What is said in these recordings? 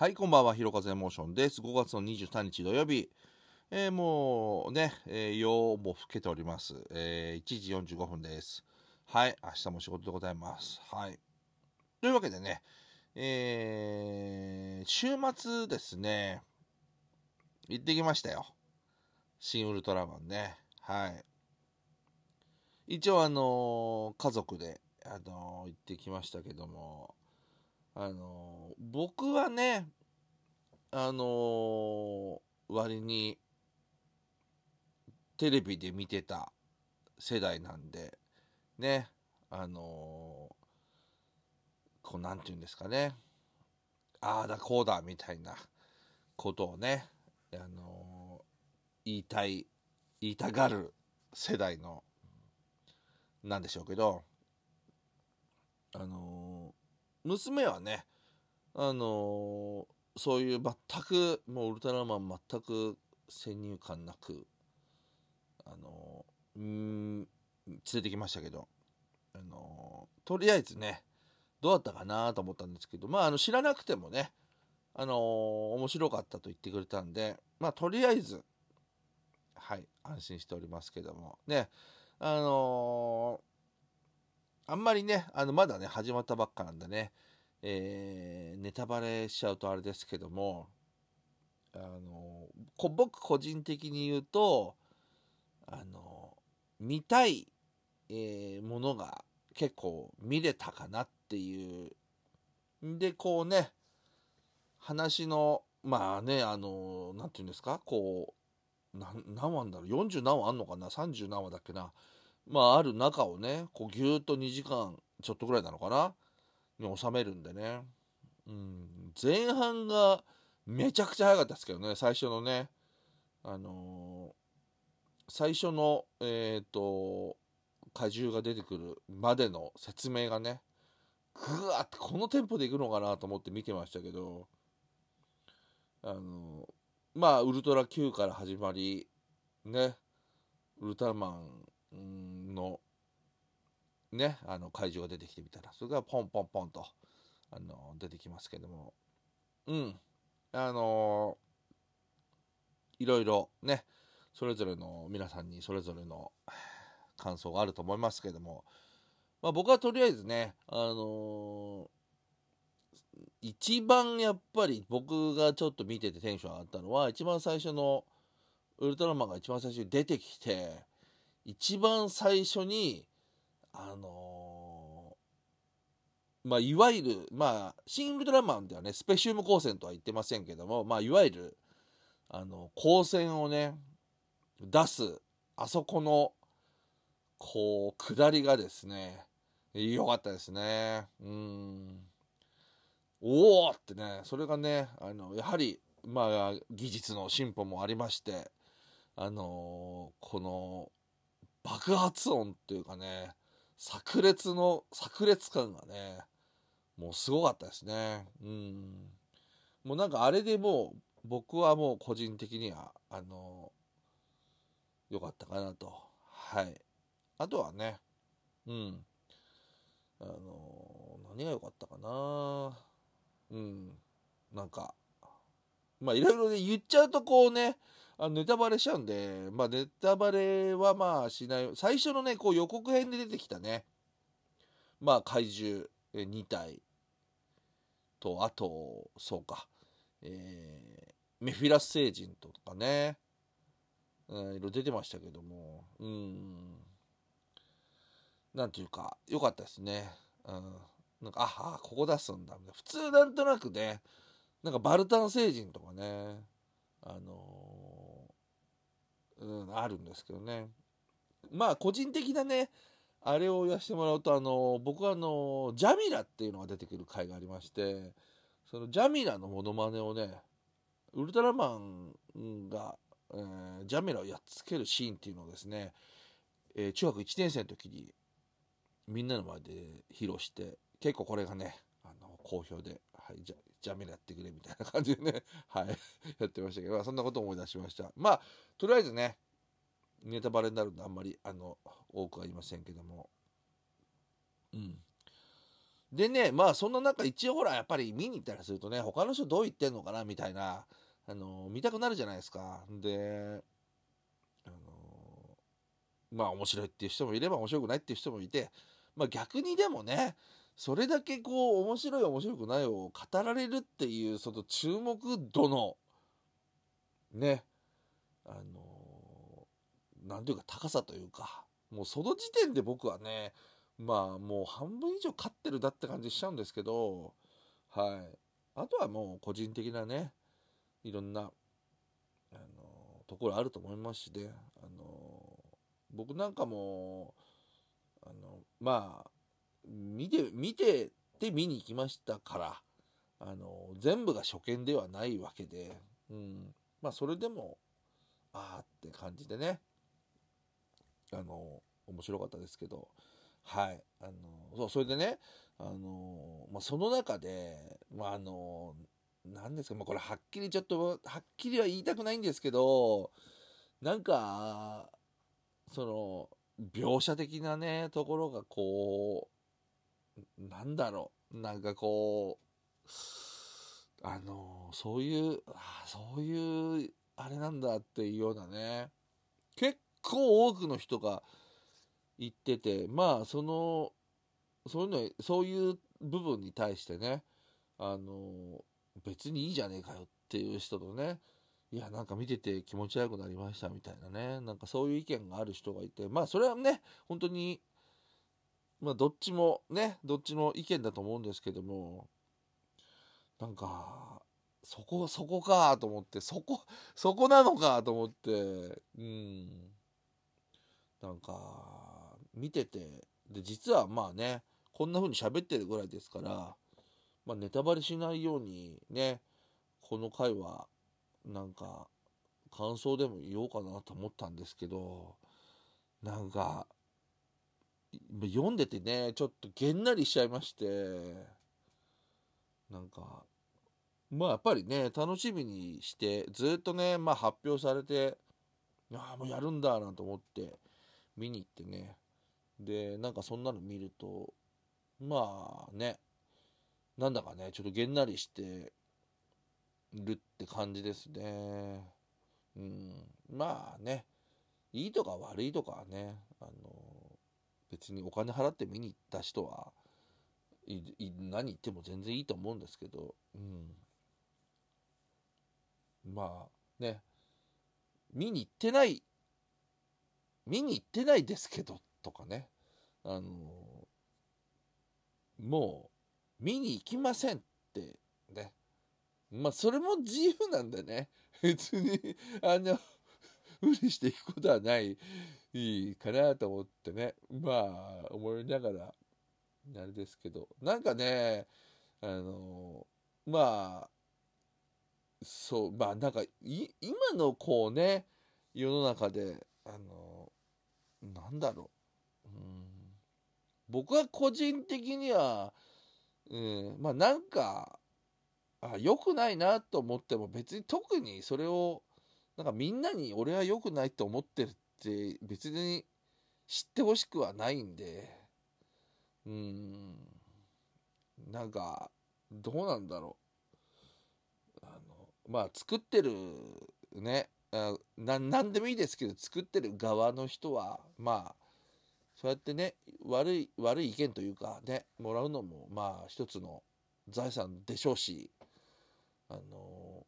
はい、こんばんは、ひろかずエモーションです。5月の23日土曜日、えーもうね、えー夜も更けております。えー1時45分です。はい、明日も仕事でございます。はい。というわけでね、えー週末ですね、行ってきましたよ。新ウルトラマンね。はい。一応あのー家族で、あのー行ってきましたけども、あのー僕はね、あのー割にテレビで見てた世代なんで、ね、あのーこうなんていうんですかね、ああだこうだみたいなことをね、あの言いたい、言いたがる世代の、なんでしょうけど、あの娘はね、あのーそういう全くもうウルトラマン全く先入観なくあのーうん連れてきましたけど、あのーとりあえずねどうだったかなと思ったんですけどまああの知らなくてもねあの面白かったと言ってくれたんでまあとりあえずはい安心しておりますけども。ねあのあんまりねあのまだね始まったばっかなんでねえーネタバレしちゃうとあれですけどもあのこ僕個人的に言うとあの見たい、えーものが結構見れたかなっていう。んでこうね話のまあねあのなんていうんですかこう何話んだろう40何話あんのかな30何話だっけな。まあある中をねこうぎゅーっと2時間ちょっとぐらいなのかな？に収めるんでね、うん、前半がめちゃくちゃ早かったですけどね最初のね。あのー最初のえっ、と怪獣が出てくるまでの説明がねぐわってこのテンポでいくのかなと思って見てましたけどあのまあウルトラ Q から始まりね。ウルトラマンのね、あの怪獣が出てきてみたらそれがポンポンポンとあの出てきますけども。うん。あのいろいろねそれぞれの皆さんにそれぞれの感想があると思いますけども、まあ、僕はとりあえずねあの一番やっぱり僕がちょっと見ててテンション上がったのは一番最初のウルトラマンが一番最初に出てきて一番最初にあのーまあいわゆるまあシン・ウルトラマンではね。スペシウム光線とは言ってませんけどもまあいわゆるあの光線をね出すあそこのこう下りがですね良かったですね。うん。おおってねそれがねあのやはりまあ技術の進歩もありましてあのーこの爆発音っていうかね炸裂の炸裂感がねもうすごかったですね。うん。もうなんかあれでもう僕はもう個人的にはあの良かったかなと。はい。あとはねうん。あの何が良かったかな。うん。なんかまあいろいろね言っちゃうとこうねあネタバレしちゃうんで、まあ、ネタバレはまあしない。最初のねこう予告編で出てきたね。まあ怪獣え2体。とあとそうか。えーメフィラス星人とかね、うん、いろいろ出てましたけども。うん。なんていうか良かったですね。うん。なんかああここ出すんだ。普通なんとなくねなんかバルタン星人とかねあのうん、あるんですけどね。まあ個人的なねあれを言わせてもらうとあの僕はあのジャミラっていうのが出てくる回がありましてそのジャミラのモノマネをねウルトラマンが、えージャミラをやっつけるシーンっていうのをですね、えー中学1年生の時にみんなの前で披露して結構これがねあの好評で、はい、じゃジャミラやってくれみたいな感じでね、はい、やってましたけど、まあそんなことを思い出しました。まあ、とりあえずね、ネタバレになるんであんまり、あの、多くは言いませんけども、うん。でねまあそんな中一応ほらやっぱり見に行ったりするとね他の人どう言ってんのかなみたいなあの見たくなるじゃないですかであのまあ面白いっていう人もいれば面白くないっていう人もいてまあ逆にでもねそれだけこう面白い面白くないを語られるっていうその注目度のねあのなんていうか高さというかもうその時点で僕はねまあもう半分以上勝ってるだって感じしちゃうんですけどはい。あとはもう個人的なねいろんなあのところあると思いますしねあの僕なんかもあのまあ見て見てって見に行きましたからあの全部が初見ではないわけで、うん、まあそれでもああって感じでね。あの面白かったですけど。はい。あのそうそれでねあの、まあ、その中で、まあ、あの何ですか、まあ、これはっきりちょっとはっきりは言いたくないんですけどなんかその描写的なねところがこうなんだろう。なんかこうあのそういうあそういうあれなんだっていうようなね。結構多くの人が言っててまあそのそういうのそういう部分に対してねあの別にいいじゃねえかよっていう人とねいやなんか見てて気持ち悪くなりましたみたいなねなんかそういう意見がある人がいてまあそれはね本当にまあどっちもねどっちの意見だと思うんですけどもなんかそこそこかと思ってそこそこなのかと思ってうん。なんか見ててで実はまあねこんな風に喋ってるぐらいですからまあ、ネタバレしないようにねこの回はなんか感想でも言おうかなと思ったんですけどなんか読んでてねちょっとげんなりしちゃいましてなんかまあやっぱりね楽しみにしてずっとねまあ発表されてああもうやるんだなんて思って見に行ってねでなんかそんなの見るとまあねなんだかね、ちょっとげんなりしてるって感じですね。うん。まあね、いいとか悪いとかはね、あの、別にお金払って見に行った人は、何言っても全然いいと思うんですけど、うん。まあね、見に行ってない、見に行ってないですけど、とかね、あの、もう、見に行きませんってね。まあ、それも自由なんでね。別に、あの、無理していくことはない、いいかなと思ってね。まあ、思いながら、あれですけど。なんかね、あの、まあ、そう、まあなんか、い今のこうね、世の中で、あの、なんだろう。うん、僕は個人的には、うん、まあなんかあ良くないなと思っても別に特にそれをなんかみんなに俺は良くないと思ってるって別に知ってほしくはないんでうんなんかどうなんだろう。あのまあ作ってるね何でもいいですけど作ってる側の人はまあそうやってね悪い悪い意見というかねもらうのもまあ一つの財産でしょうしあの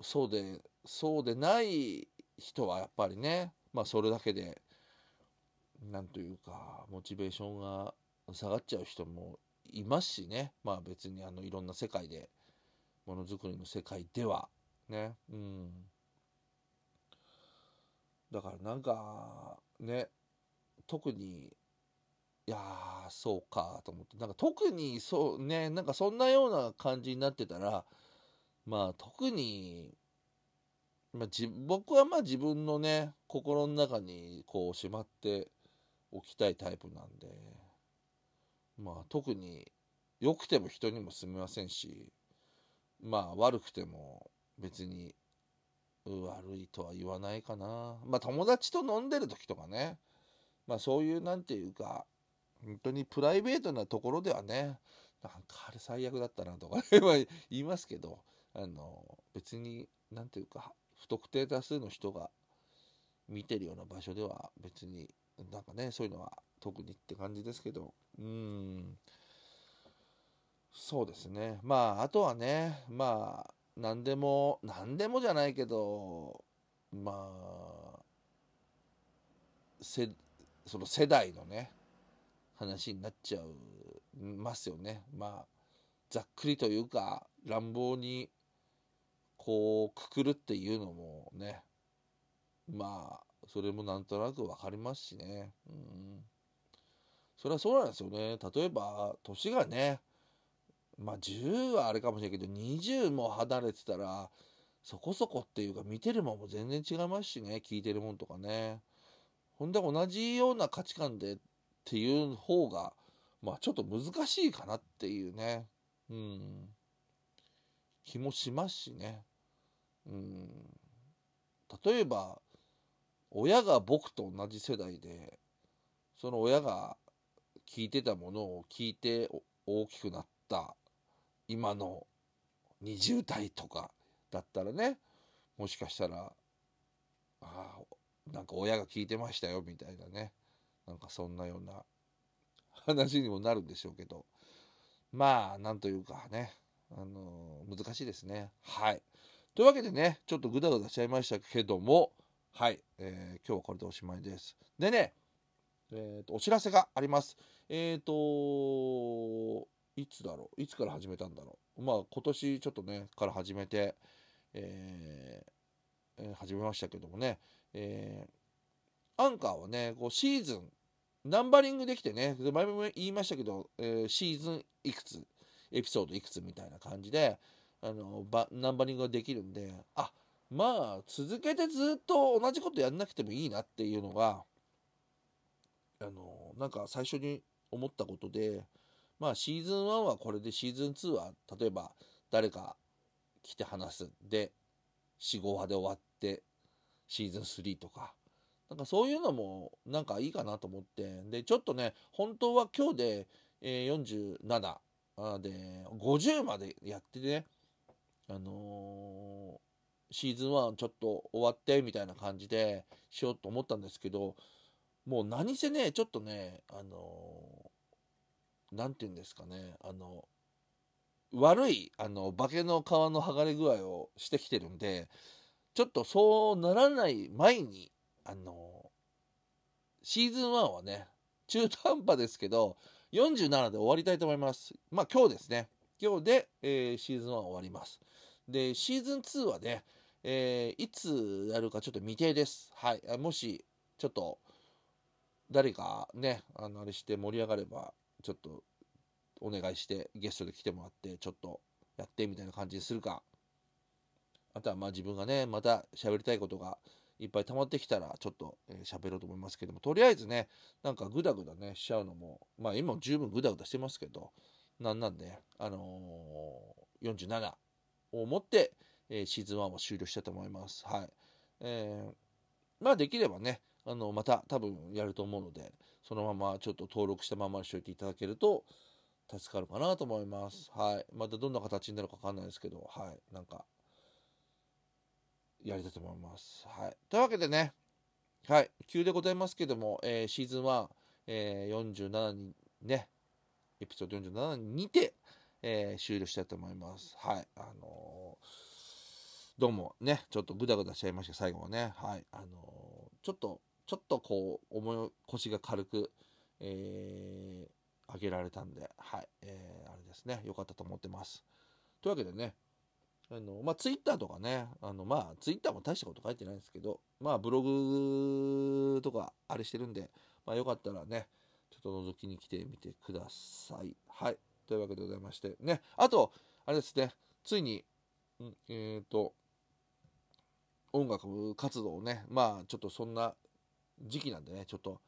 そうでそうでない人はやっぱりねまあそれだけでなんというかモチベーションが下がっちゃう人もいますしね。まあ別にあのいろんな世界でものづくりの世界ではね。うん。だからなんかね。特にいやーそうかと思って。なんか特にそうね。なんかそんなような感じになってたらまあ特に、まあ、僕はまあ自分のね心の中にこうしまっておきたいタイプなんでまあ特に良くても人にも住めませんしまあ悪くても別に悪いとは言わないかな。まあ友達と飲んでる時とかねまあそういうなんていうか本当にプライベートなところではねなんかあれ最悪だったなとか 言いますけどあの別に何ていうか不特定多数の人が見てるような場所では別になんかねそういうのは特にって感じですけど。うん。そうですね。まああとはねまあ何でも何でもじゃないけどまあせその世代のね話になっちゃうますよね。まあざっくりというか乱暴にこうくくるっていうのもねまあそれもなんとなく分かりますしね。うん。それはそうなんですよね。例えば年がねまあ10はあれかもしれないけど20も離れてたらそこそこっていうか見てるもんも全然違いますしね。聞いてるもんとかね。ほんで同じような価値観でっていう方がまあちょっと難しいかなっていうね。うん。気もしますしね。うん。例えば親が僕と同じ世代でその親が聞いてたものを聞いて大きくなった今の20代とかだったらねもしかしたらあなんか親が聞いてましたよみたいなね。なんかそんなような話にもなるんでしょうけど。まあなんというかね。あの、難しいですね。はい。というわけでねちょっとグダグダしちゃいましたけどもはい、えー、今日はこれでおしまいです。でねえーと、お知らせがあります。えっ、ー、といつだろう？いつから始めたんだろう？まあ今年ちょっとねから始めてえー、えー、始めましたけどもね、えー、アンカーはねこうシーズンナンバリングできてね前も言いましたけど、えー、シーズンいくつエピソードいくつみたいな感じであのナンバリングができるんであまあ続けてずっと同じことやんなくてもいいなっていうのがあのなんか最初に思ったことでまあシーズン1はこれでシーズン2は例えば誰か来て話すで4、5話で終わってシーズン3とかなんかそういうのもなんかいいかなと思ってでちょっとね本当は今日で、えー、47で50までやってねあのー、シーズン1ちょっと終わってみたいな感じでしようと思ったんですけどもう何せねちょっとねあの何、ー、て言うんですかねあの悪いあの化けの皮の剥がれ具合をしてきてるんでちょっとそうならない前にあのシーズン1はね中途半端ですけど47で終わりたいと思います。まあ今日ですね。今日で、えー、シーズン1終わります。でシーズン2はね、えー、いつやるかちょっと未定です。はい。もしちょっと誰かねあのあれして盛り上がればちょっとお願いしてゲストで来てもらってちょっとやってみたいな感じにするか。あとはまあ自分がねまた喋りたいことがいっぱい溜まってきたらちょっと喋、えー、ろうと思いますけどもとりあえずねなんかグダグダねしちゃうのもまあ今も十分グダグダしてますけどなんなんであのー、47をもって、えー、シーズン1は終了したと思いますはいえー、まあできればねあのまた多分やると思うのでそのままちょっと登録したままにしておいていただけると助かるかなと思います。はい。またどんな形になるかわかんないですけど、はい。なんか、やりたいと思います。はい。というわけでね、はい。急でございますけども、えー、シーズン1、えー、47にね、エピソード47にて、えー、終了したいと思います。はい。あのー、どうもね、ちょっとグダグダしちゃいました、最後はね。はい。あのー、ちょっと、ちょっとこう、重い腰が軽く、えー、上げられたんで、はい。えー、あれですね、良かったと思ってます。というわけでね、あの、まあ、ツイッターとかね、あの、まあ、ツイッターも大したこと書いてないんですけど、まあ、ブログとか、あれしてるんで、まあ、よかったらね、ちょっと覗きに来てみてください。はい。というわけでございまして、ね、あと、あれですね、ついに、えっ、ー、と、音楽活動をね、まあ、ちょっとそんな時期なんでね、ちょっと、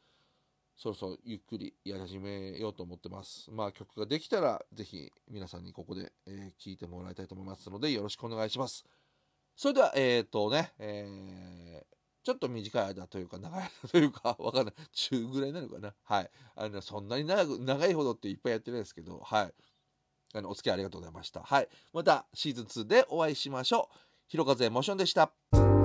そろそろゆっくりやり始めようと思ってます。まあ曲ができたらぜひ皆さんにここで聴、えー、いてもらいたいと思いますのでよろしくお願いします。それでは、えっ、ー、とね、えー、ちょっと短い間というか長い間というか わかんない。中ぐらいなのかな。はい。あのそんなに長く長いほどっていっぱいやってないですけどはい。あのお付き合いありがとうございました。はい。またシーズン2でお会いしましょう。ひろかぜモーションでした。